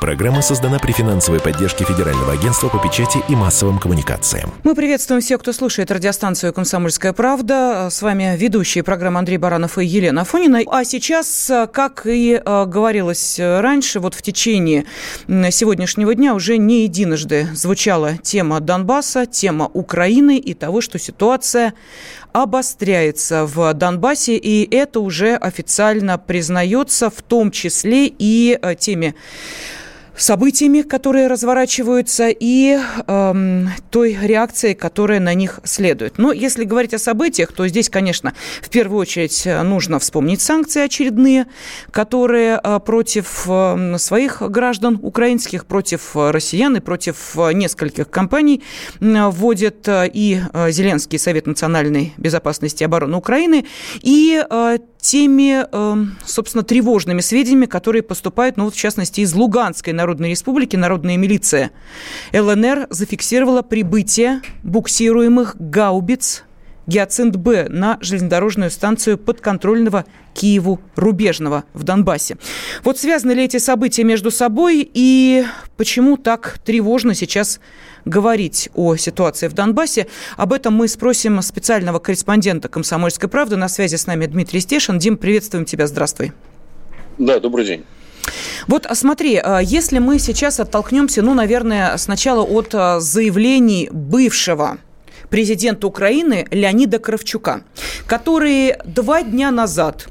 Программа создана при финансовой поддержке Федерального агентства по печати и массовым коммуникациям. Мы приветствуем всех, кто слушает радиостанцию «Комсомольская правда». С вами ведущие программы Андрей Баранов и Елена Афонина. А сейчас, как и э, говорилось раньше, вот в течение сегодняшнего дня уже не единожды звучала тема Донбасса, тема Украины и того, что ситуация обостряется в Донбассе, и это уже официально признается, в том числе и э, теми событиями, которые разворачиваются, и эм, той реакцией, которая на них следует. Но если говорить о событиях, то здесь, конечно, в первую очередь нужно вспомнить санкции очередные, которые э, против э, своих граждан украинских, против россиян и против нескольких компаний вводит э, и э, Зеленский Совет национальной безопасности и обороны Украины, и э, теми, эм, собственно, тревожными сведениями, которые поступают, ну вот в частности, из Луганской Народной Республики, Народная милиция. ЛНР зафиксировала прибытие буксируемых гаубиц «Гиацинт-Б» на железнодорожную станцию подконтрольного Киеву Рубежного в Донбассе. Вот связаны ли эти события между собой и почему так тревожно сейчас говорить о ситуации в Донбассе. Об этом мы спросим специального корреспондента «Комсомольской правды». На связи с нами Дмитрий Стешин. Дим, приветствуем тебя. Здравствуй. Да, добрый день. Вот а, смотри, а, если мы сейчас оттолкнемся, ну, наверное, сначала от а, заявлений бывшего президента Украины Леонида Кравчука, который два дня назад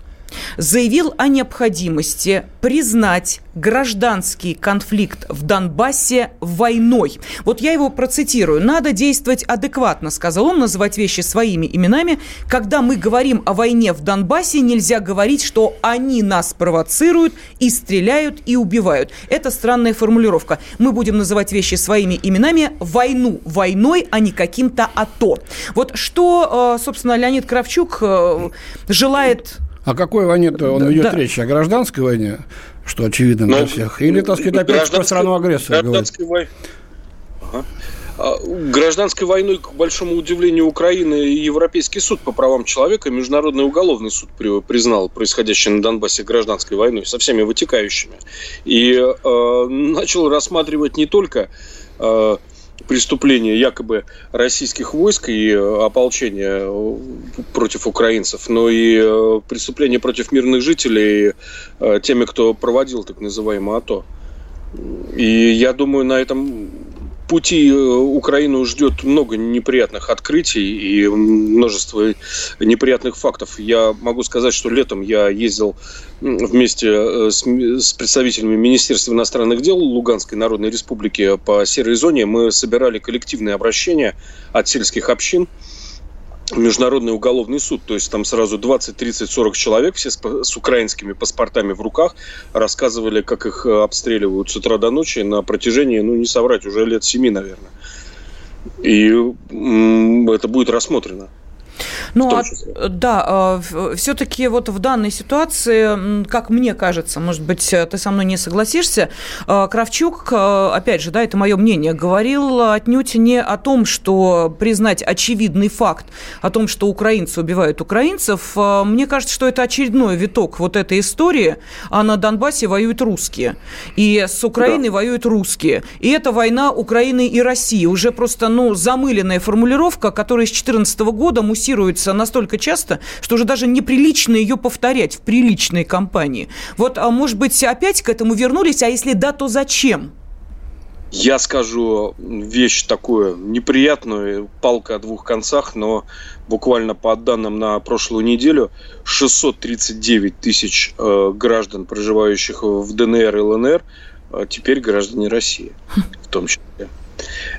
заявил о необходимости признать гражданский конфликт в Донбассе войной. Вот я его процитирую. «Надо действовать адекватно», сказал он, называть вещи своими именами. «Когда мы говорим о войне в Донбассе, нельзя говорить, что они нас провоцируют и стреляют и убивают». Это странная формулировка. Мы будем называть вещи своими именами. Войну войной, а не каким-то АТО. Вот что, э, собственно, Леонид Кравчук э, желает о какой войне-то он ведет да. речь? О гражданской войне, что очевидно для ну, всех? Или, так сказать, опять про страну-агрессора гражданской вой... ага. А, гражданской войной, к большому удивлению Украины, Европейский суд по правам человека, Международный уголовный суд признал происходящее на Донбассе гражданской войной со всеми вытекающими. И э, начал рассматривать не только э, преступления якобы российских войск и э, ополчения э, против украинцев, но и э, преступления против мирных жителей теми, кто проводил так называемое АТО. И я думаю, на этом пути Украину ждет много неприятных открытий и множество неприятных фактов. Я могу сказать, что летом я ездил вместе э, с представителями Министерства иностранных дел Луганской Народной Республики по серой зоне. Мы собирали коллективные обращения от сельских общин Международный уголовный суд. То есть там сразу 20, 30, 40 человек, все с, с украинскими паспортами в руках, рассказывали, как их э, обстреливают с утра до ночи на протяжении, ну не соврать, уже лет 7, наверное. И это будет рассмотрено. Ну, а, да, а, все-таки вот в данной ситуации, как мне кажется, может быть, ты со мной не согласишься, а, Кравчук, а, опять же, да, это мое мнение, говорил отнюдь не о том, что признать очевидный факт о том, что украинцы убивают украинцев. Мне кажется, что это очередной виток вот этой истории, а на Донбассе воюют русские. И с Украиной да. воюют русские. И это война Украины и России. Уже просто, ну, замыленная формулировка, которая с 2014 года муссирует цитируется настолько часто, что уже даже неприлично ее повторять в приличной компании. Вот, а может быть, опять к этому вернулись, а если да, то зачем? Я скажу вещь такую неприятную, палка о двух концах, но буквально по данным на прошлую неделю 639 тысяч э, граждан, проживающих в ДНР и ЛНР, э, теперь граждане России в том числе.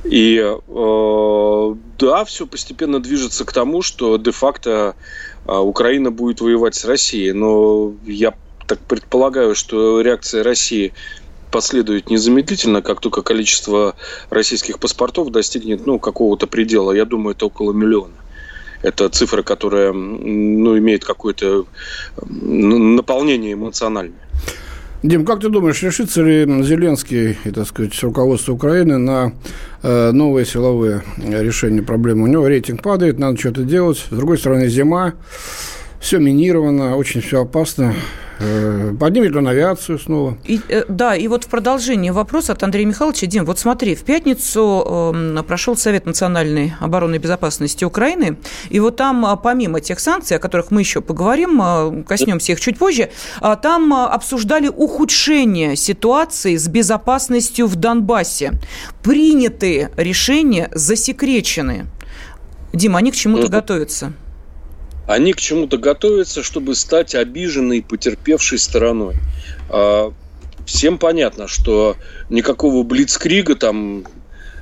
И э, да, все постепенно движется к тому, что де-факто э, Украина будет воевать с Россией. Но я так предполагаю, что реакция России последует незамедлительно, как только количество российских паспортов достигнет ну, какого-то предела. Я думаю, это около миллиона. Это цифра, которая ну, имеет какое-то наполнение эмоциональное. Дим, как ты думаешь, решится ли Зеленский и, так сказать, руководство Украины на э, новые силовые решения проблемы? У него рейтинг падает, надо что-то делать. С другой стороны, зима, все минировано, очень все опасно. Э, поднимет он авиацию снова. И, э, да, и вот в продолжении вопроса от Андрея Михайловича. Дим, вот смотри, в пятницу э, прошел Совет национальной обороны и безопасности Украины, и вот там, а, помимо тех санкций, о которых мы еще поговорим, а, коснемся их чуть позже, а, там обсуждали ухудшение ситуации с безопасностью в Донбассе. Принятые решения засекречены. Дима, они к чему-то ну, готовятся? Они к чему-то готовятся, чтобы стать обиженной, потерпевшей стороной. А, всем понятно, что никакого блицкрига там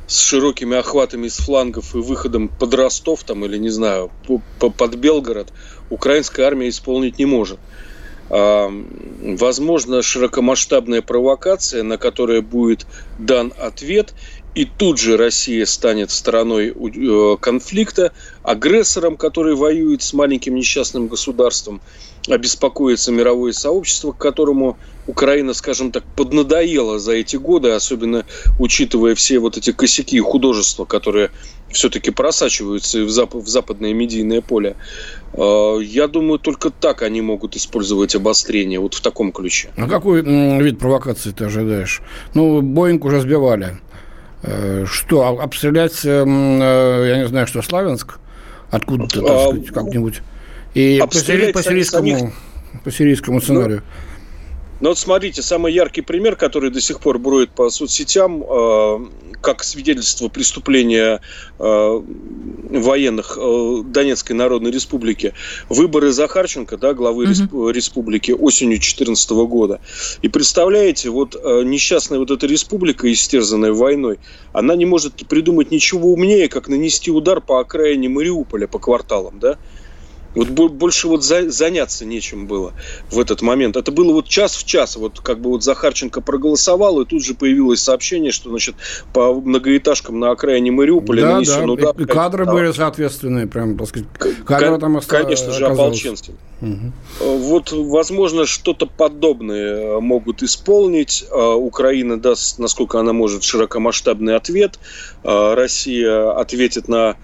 с широкими охватами с флангов и выходом под Ростов там, или, не знаю, под Белгород украинская армия исполнить не может. А, возможно, широкомасштабная провокация, на которую будет дан ответ, и тут же Россия станет стороной э, конфликта, агрессором, который воюет с маленьким несчастным государством, обеспокоится мировое сообщество, к которому Украина, скажем так, поднадоела за эти годы, особенно учитывая все вот эти косяки художества, которые все-таки просачиваются в, зап- в западное медийное поле. Э, я думаю, только так они могут использовать обострение, вот в таком ключе. А какой вид провокации ты ожидаешь? Ну, Боинг уже сбивали. Э, что, обстрелять, эм, э, я не знаю, что, Славянск? Откуда-то, так а, сказать, как-нибудь? И по, по, сирийскому, по сирийскому сценарию. Ну, ну вот смотрите, самый яркий пример, который до сих пор броет по соцсетям, э, как свидетельство преступления э, военных э, Донецкой Народной Республики, выборы Захарченко, да, главы mm-hmm. республики осенью 2014 года. И представляете, вот э, несчастная вот эта республика, истерзанная войной, она не может придумать ничего умнее, как нанести удар по окраине Мариуполя, по кварталам, да, вот больше вот за, заняться нечем было в этот момент. Это было вот час в час. Вот как бы вот Захарченко проголосовал, и тут же появилось сообщение, что, значит, по многоэтажкам на окраине Мариуполя да, нанесен да. удар. И кадры да. были соответственные, прям, так сказать, камера там Конечно же, ополченцы. Угу. Вот, возможно, что-то подобное могут исполнить. А, Украина даст, насколько она может, широкомасштабный ответ. Россия ответит на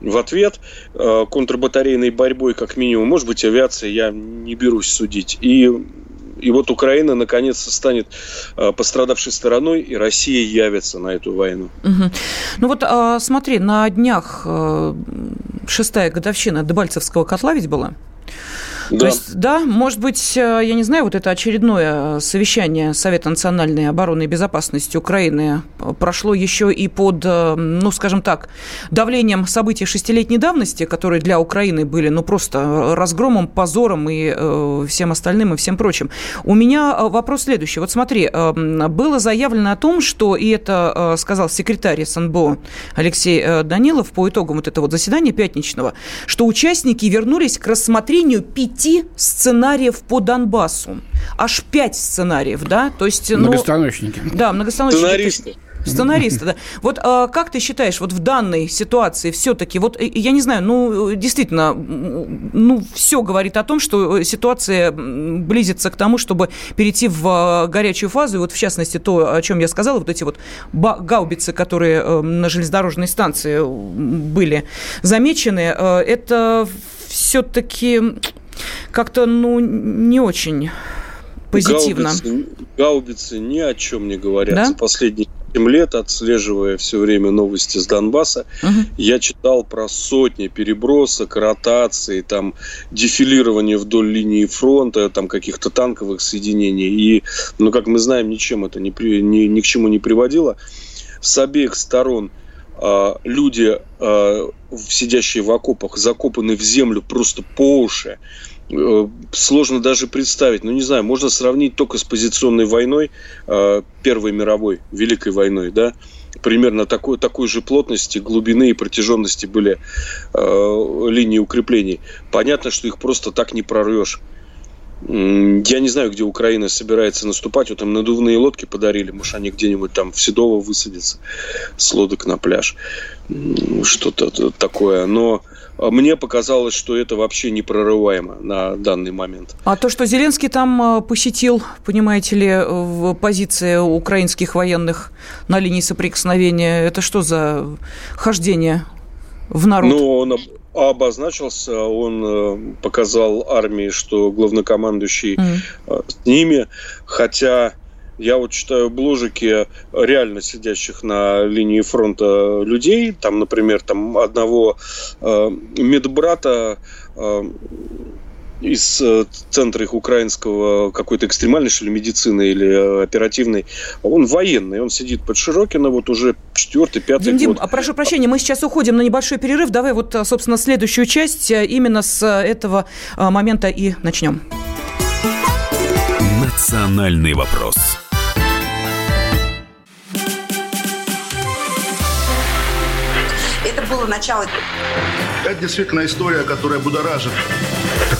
в ответ э, контрбатарейной борьбой, как минимум, может быть, авиация, я не берусь судить. И, и вот Украина наконец-то станет э, пострадавшей стороной, и Россия явится на эту войну. Угу. Ну вот э, смотри, на днях шестая годовщина Дебальцевского котла ведь была? Да. То есть, да, может быть, э, я не знаю, вот это очередное совещание Совета национальной обороны и безопасности Украины прошло еще и под, э, ну, скажем так, давлением событий шестилетней давности, которые для Украины были, ну, просто разгромом, позором и э, всем остальным и всем прочим. У меня э, вопрос следующий. Вот смотри, э, было заявлено о том, что, и это э, сказал секретарь СНБО Алексей э, Данилов по итогам вот этого заседания пятничного, что участники вернулись к рассмотрению пяти пяти сценариев по Донбассу. Аж пять сценариев, да? То есть, ну, многостаночники. Да, многостаночники. Сценаристы. Сценаристы, да. Вот а, как ты считаешь, вот в данной ситуации все-таки, вот э, я не знаю, ну, действительно, ну, все говорит о том, что ситуация близится к тому, чтобы перейти в а, горячую фазу, и вот в частности то, о чем я сказала, вот эти вот гаубицы, которые э, на железнодорожной станции были замечены, э, это все-таки как-то, ну, не очень позитивно. Гаубицы, гаубицы ни о чем не говорят. Да? За последние 7 лет, отслеживая все время новости с Донбасса, угу. я читал про сотни перебросок, ротаций, там, дефилирования вдоль линии фронта, там, каких-то танковых соединений. И, ну, как мы знаем, ничем это ни, ни, ни к чему не приводило. С обеих сторон люди, а, сидящие в окопах, закопаны в землю просто по уши. Э, сложно даже представить. Ну, не знаю, можно сравнить только с позиционной войной, а, Первой мировой, Великой войной, да, примерно такой, такой же плотности, глубины и протяженности были линии укреплений. Понятно, что их просто так не прорвешь. Я не знаю, где Украина собирается наступать. Вот там надувные лодки подарили. Может, они где-нибудь там в Седово высадятся с лодок на пляж. Что-то такое. Но мне показалось, что это вообще непрорываемо на данный момент. А то, что Зеленский там посетил, понимаете ли, в позиции украинских военных на линии соприкосновения, это что за хождение в народ? Ну, он обозначился, он показал армии, что главнокомандующий mm. с ними, хотя я вот читаю бложики реально сидящих на линии фронта людей. Там, например, там одного э, медбрата э, из э, центра их украинского какой-то экстремальной, что ли, медицины или э, оперативной. Он военный, он сидит под Широкино вот уже четвертый, пятый Дим, Дим, год. А прошу прощения, мы сейчас уходим на небольшой перерыв. Давай вот, э, собственно, следующую часть именно с этого момента и начнем. Национальный вопрос. было начало. Это действительно история, которая будоражит.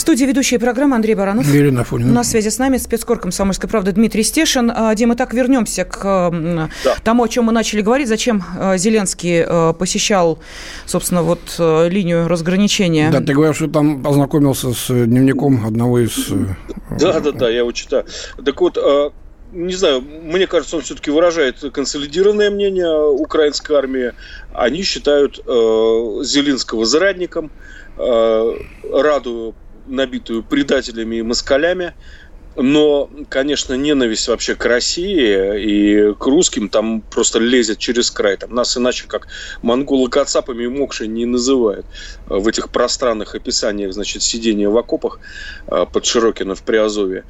студии ведущая программы Андрей Баранов. Ирина Афонина. На связи с нами спецкор комсомольской правды Дмитрий Стешин. А, Дима, так вернемся к да. тому, о чем мы начали говорить. Зачем а, Зеленский а, посещал, собственно, вот линию разграничения? Да, ты говоришь, что там познакомился с дневником одного из... Э, да, да, да, я его читаю. Так вот, не знаю, мне кажется, он все-таки выражает консолидированное мнение украинской армии. Они считают э, Зеленского зрадником, э, Раду набитую предателями и москалями. Но, конечно, ненависть вообще к России и к русским там просто лезет через край. Там нас иначе как монголы кацапами и мокши не называют в этих пространных описаниях, значит, сидения в окопах э, под Широкино в Приазове.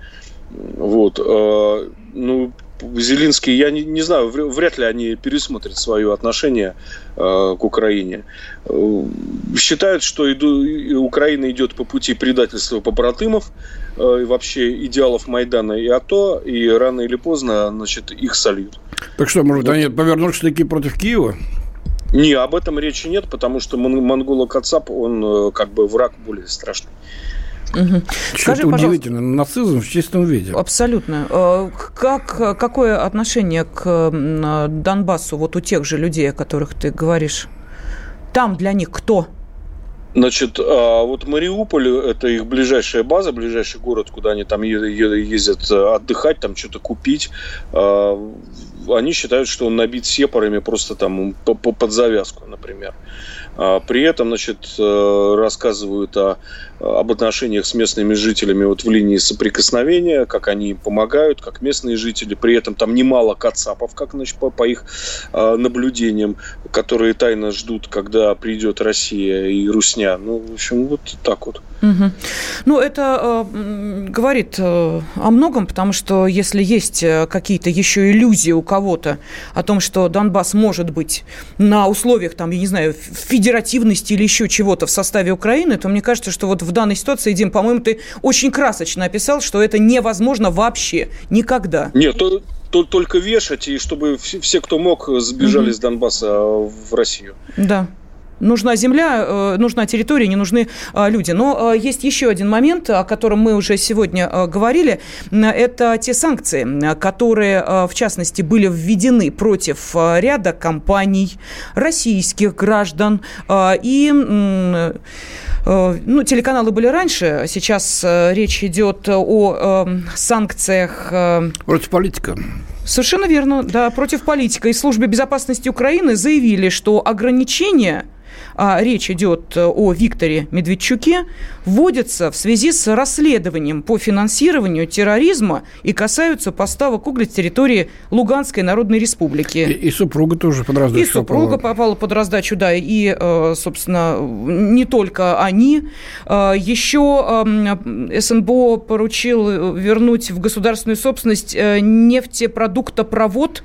Вот. Э, ну, Зеленский, я не, не знаю, вряд ли они пересмотрят свое отношение э, к Украине. Э, считают, что иду, Украина идет по пути предательства побратымов, э, и вообще идеалов Майдана и АТО, и рано или поздно значит, их сольют. Так что, может, вот. они повернутся таки против Киева? Не, об этом речи нет, потому что монголо Кацап, он как бы враг более страшный. Угу. Скажи, удивительно, нацизм в чистом виде. Абсолютно. Э, как, какое отношение к Донбассу вот у тех же людей, о которых ты говоришь? Там для них кто? Значит, а вот Мариуполь – это их ближайшая база, ближайший город, куда они там ездят э, отдыхать, там что-то купить. А, они считают, что он набит сепарами просто там под завязку, например. А при этом, значит, э, рассказывают о, об отношениях с местными жителями вот в линии соприкосновения, как они им помогают, как местные жители. При этом там немало кацапов, как значит, по, по их э, наблюдениям, которые тайно ждут, когда придет Россия и Русня. Ну, в общем, вот так вот. Угу. Ну, это э, говорит э, о многом, потому что если есть э, какие-то еще иллюзии у кого-то о том, что Донбасс может быть на условиях, там, я не знаю, федеративности или еще чего-то в составе Украины, то мне кажется, что вот в данной ситуации, Дим, по-моему, ты очень красочно описал, что это невозможно вообще никогда. Нет, то, то, только вешать, и чтобы все, кто мог, сбежали угу. с Донбасса в Россию. Да. Нужна земля, э, нужна территория, не нужны э, люди. Но э, есть еще один момент, о котором мы уже сегодня говорили. Это те санкции, которые, в частности, были введены против ряда компаний, российских граждан и ну, телеканалы были раньше, сейчас речь идет о санкциях... Против политика. Совершенно верно, да, против политика. И службе безопасности Украины заявили, что ограничения а речь идет э, о Викторе Медведчуке, вводятся в связи с расследованием по финансированию терроризма и касаются поставок угля с территории Луганской Народной Республики. И, и супруга тоже под раздачу И супруга попала. попала под раздачу, да, и, э, собственно, не только они. Э, Еще эм, СНБО поручил вернуть в государственную собственность нефтепродуктопровод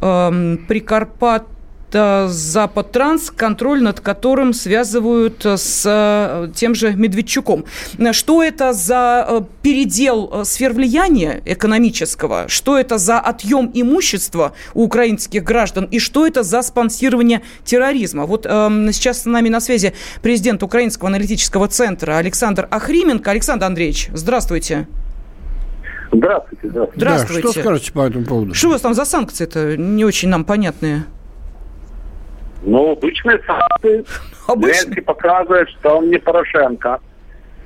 эм, Прикарпат это Запад-Транс, контроль над которым связывают с э, тем же Медведчуком. Что это за э, передел э, сфер влияния экономического? Что это за отъем имущества у украинских граждан? И что это за спонсирование терроризма? Вот э, сейчас с нами на связи президент Украинского аналитического центра Александр Ахрименко. Александр Андреевич, здравствуйте. Здравствуйте, здравствуйте. Здравствуйте. Да, что скажете по этому поводу? Что у вас там за санкции-то не очень нам понятные? Ну, обычные санкции. Обычные? Показывает, что он не Порошенко.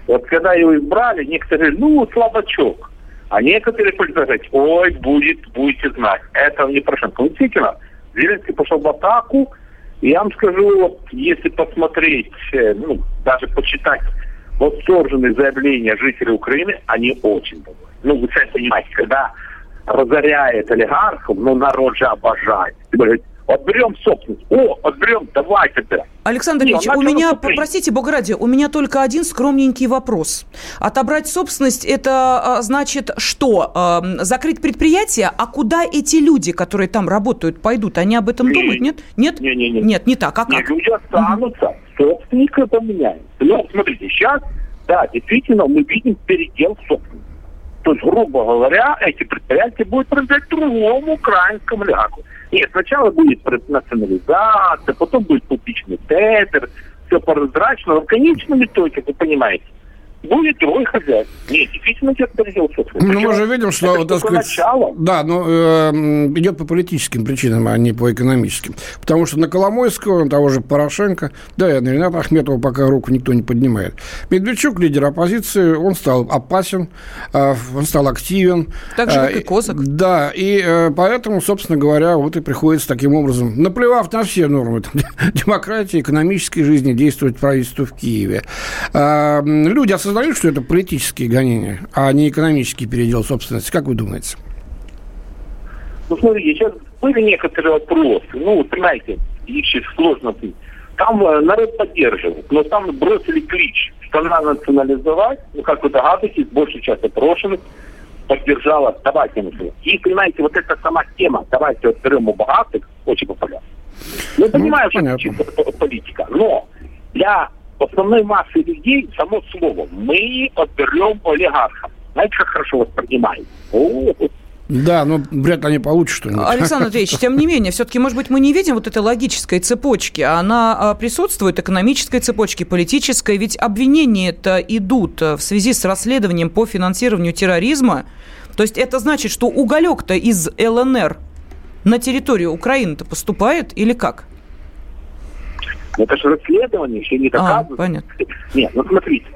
Вот когда его избрали, некоторые, ну, слабачок. А некоторые говорить, ой, будет, будете знать. Это не Порошенко. Ну, действительно, Зеленский пошел в атаку. И я вам скажу, вот, если посмотреть, э, ну, даже почитать восторженные заявления жителей Украины, они очень довольны. Ну, вы сами понимаете, когда разоряет олигархов, ну, народ же обожает. Отберем собственность. О, отберем, давайте ты. Александр Ильич, у меня, выступление. простите, Бога ради, у меня только один скромненький вопрос. Отобрать собственность, это а, значит что? А, Закрыть предприятие? А куда эти люди, которые там работают, пойдут? Они об этом Не. думают? Нет? Нет? Не-не-не. Нет, не так. А Нет, как? люди останутся, собственника поменяем. Ну, смотрите, сейчас, да, действительно, мы видим передел собственника. То есть, грубо говоря, эти предприятия будут принадлежать другому украинскому олигарху. Нет, сначала будет национализация, потом будет публичный тендер, все прозрачно, но в конечном итоге, вы понимаете, будет другой хозяин. Нет, действительно, передел собственника. Ну, мы же видим, что, это так сказать, начало. да, но э, идет по политическим причинам, а не по экономическим. Потому что на Коломойского, на того же Порошенко, да, и на Рената Ахметова пока руку никто не поднимает. Медведчук, лидер оппозиции, он стал опасен, э, он стал активен. Так же, Э, как и Козак. Да, и э, поэтому, собственно говоря, вот и приходится таким образом, наплевав на все нормы там, демократии, экономической жизни, действовать правительству в Киеве. А, м, люди осознают, что это политические гонения, а не экономический передел собственности. Как вы думаете? Ну, смотрите, сейчас были некоторые вопросы. Ну, вот, понимаете, их сейчас сложно. Там э, народ поддерживает, но там бросили клич, что надо национализовать. Ну, как вы догадываетесь, большая часть опрошенных поддержала давайте национализовать. И, понимаете, вот эта сама тема «давайте отберем у богатых» очень популярна. Ну, я понимаю, что понятно. чисто п- политика, но для основной массы людей само слово «мы отберем олигархов». Знаете, как хорошо воспринимают? О, Да, но вряд ли они получат что-нибудь. Александр Андреевич, тем не менее, все-таки, может быть, мы не видим вот этой логической цепочки. Она а, присутствует, экономической цепочки, политической. Ведь обвинения-то идут а, в связи с расследованием по финансированию терроризма. То есть это значит, что уголек-то из ЛНР на территорию Украины-то поступает или как? Но это же расследование, еще не А, доказано. понятно. Нет, ну смотрите,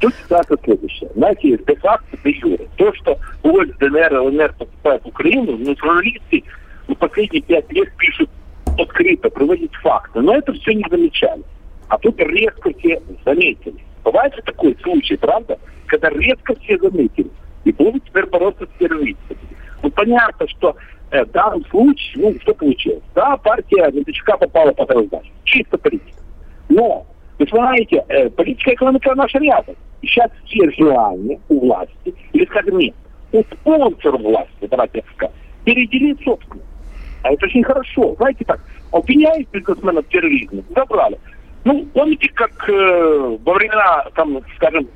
тут ситуация следующая. Знаете, де-факто, де юре. То, что УОЛь, ДНР, ЛНР поступает в Украину, националисты ну, последние пять лет пишут открыто, приводят факты. Но это все не замечали. А тут резко все заметили. Бывает же такой случай, правда, когда резко все заметили. И будут теперь бороться с террористами. Ну, понятно, что э, в данном случае, ну, что получилось? Да, партия Медведчука попала под раздачу. Чисто политика. Но, вы знаете, э, политика и экономика наша рядом. И сейчас все желания у власти, или, скажем, нет, у спонсора власти, давайте так скажем, переделить собственность. А это очень хорошо. Знаете так, обвиняют бизнесменов в терроризме, забрали. Ну, помните, как э, во времена, там, скажем,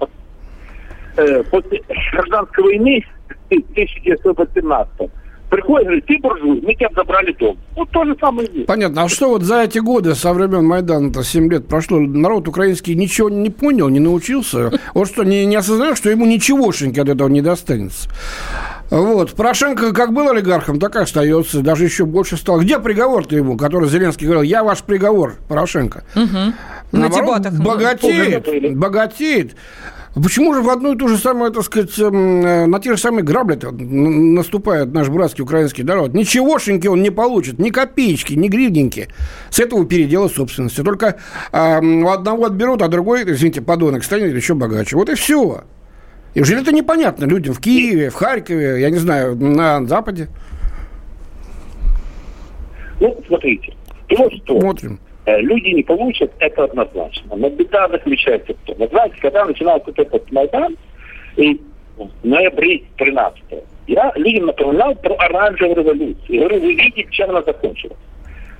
э, после гражданской войны 1918 приходит, говорит, ты буржуй, мы тебя забрали дом. Вот то же самое здесь. Понятно. А что вот за эти годы, со времен Майдана-то 7 лет прошло, народ украинский ничего не понял, не научился? Он что, не, не осознает, что ему ничегошеньки от этого не достанется? Вот. Порошенко как был олигархом, так и остается. Даже еще больше стал. Где приговор-то ему, который Зеленский говорил, я ваш приговор, Порошенко? На дебатах, Богатеет, богатеет. Почему же в одну и ту же самую, так сказать, эм, э, на те же самые грабли наступает наш братский украинский народ? Ничегошеньки он не получит, ни копеечки, ни гривненьки с этого передела собственности. Только у одного отберут, а другой, извините, подонок станет еще богаче. Вот и все. И уже это непонятно людям в Киеве, в Харькове, я не знаю, на Западе. Ну, смотрите, то, что Смотрим. Э, люди не получат, это однозначно. Но беда заключается в том. Знаете, когда начинался этот Майдан, и в ноябре 13 я людям напоминал про оранжевую революцию. И говорю, вы видите, чем она закончилась.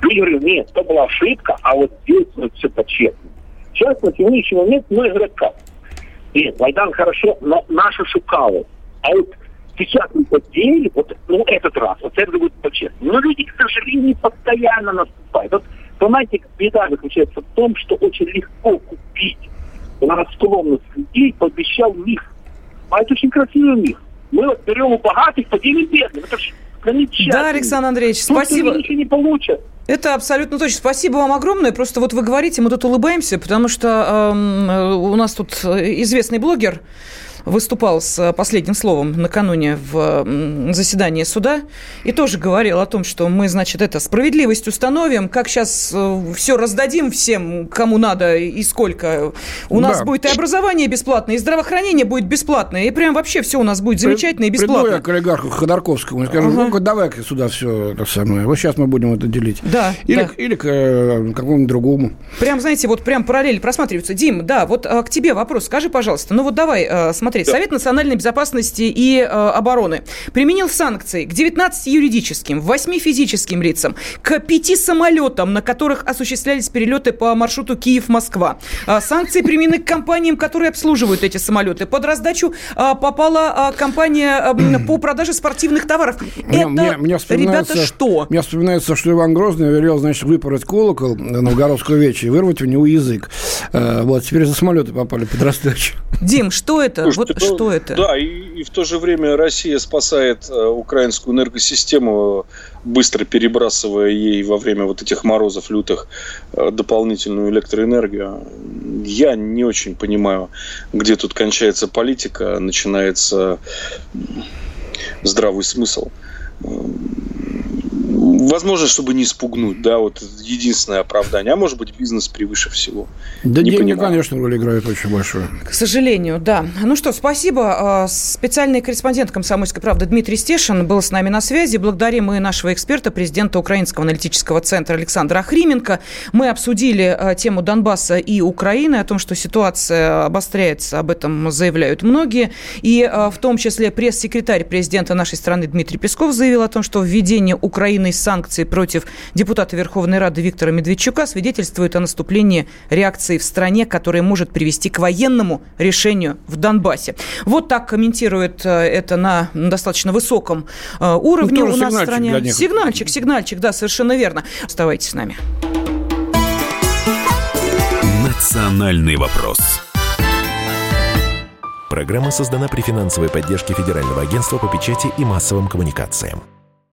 Люди говорят, нет, это была ошибка, а вот здесь вот все по-честному. Сейчас на сегодняшний момент, ну, говорят как? Нет, Майдан хорошо, но наши шукалы. А вот сейчас мы подели, вот, ну, этот раз, вот это будет по-честному. Но люди, к сожалению, постоянно наступают. Вот, понимаете, беда заключается в том, что очень легко купить на скромность людей, пообещал миф. А это очень красивый миф. Мы вот берем у богатых, поделим бедных. Это же да, Александр Андреевич, спасибо. Ничего не получат. Это абсолютно точно. Спасибо вам огромное. Просто вот вы говорите, мы тут улыбаемся, потому что э, у нас тут известный блогер выступал с последним словом накануне в заседании суда и тоже говорил о том, что мы, значит, это справедливость установим, как сейчас э, все раздадим всем, кому надо и сколько. У да. нас будет и образование бесплатное, и здравоохранение будет бесплатное, и прям вообще все у нас будет замечательно и бесплатно. Приду я к олигарху Ходорковскому и скажу, ага. ну-ка давай-ка сюда все это самое. Вот сейчас мы будем это делить. Да. Или, да. или к э, какому-нибудь другому. Прям, знаете, вот прям параллель просматриваются. Дим, да, вот э, к тебе вопрос. Скажи, пожалуйста, ну вот давай, э, смотри, Смотри, да. Совет национальной безопасности и э, обороны применил санкции к 19 юридическим, 8 физическим лицам, к 5 самолетам, на которых осуществлялись перелеты по маршруту Киев-Москва. Э, санкции применены к компаниям, которые обслуживают эти самолеты. Под раздачу э, попала э, компания по продаже спортивных товаров. Мне, Это, мне, мне ребята, что? Мне вспоминается, что Иван Грозный велел, значит, выпороть колокол на Новгородскую вече и вырвать у него язык. Э, вот, теперь за самолеты попали под раздачу. Дим, что это? Слушайте, вот ну, что это? Да, и, и в то же время Россия спасает э, украинскую энергосистему, быстро перебрасывая ей во время вот этих морозов лютых э, дополнительную электроэнергию. Я не очень понимаю, где тут кончается политика, начинается здравый смысл возможно, чтобы не спугнуть, да, вот единственное оправдание. А может быть, бизнес превыше всего. Да не деньги, понимаю. конечно, роль играют очень большую. К сожалению, да. Ну что, спасибо. А, специальный корреспондент «Комсомольской правды» Дмитрий Стешин был с нами на связи. Благодарим мы нашего эксперта, президента Украинского аналитического центра Александра Охрименко. Мы обсудили а, тему Донбасса и Украины, о том, что ситуация обостряется, об этом заявляют многие. И а, в том числе пресс-секретарь президента нашей страны Дмитрий Песков заявил о том, что введение Украины из санкций против депутата Верховной Рады Виктора Медведчука свидетельствует о наступлении реакции в стране, которая может привести к военному решению в Донбассе. Вот так комментирует э, это на достаточно высоком э, уровне ну, у нас в стране. Сигнальчик, сигнальчик, да, совершенно верно. Оставайтесь с нами. Национальный вопрос. Программа создана при финансовой поддержке Федерального агентства по печати и массовым коммуникациям.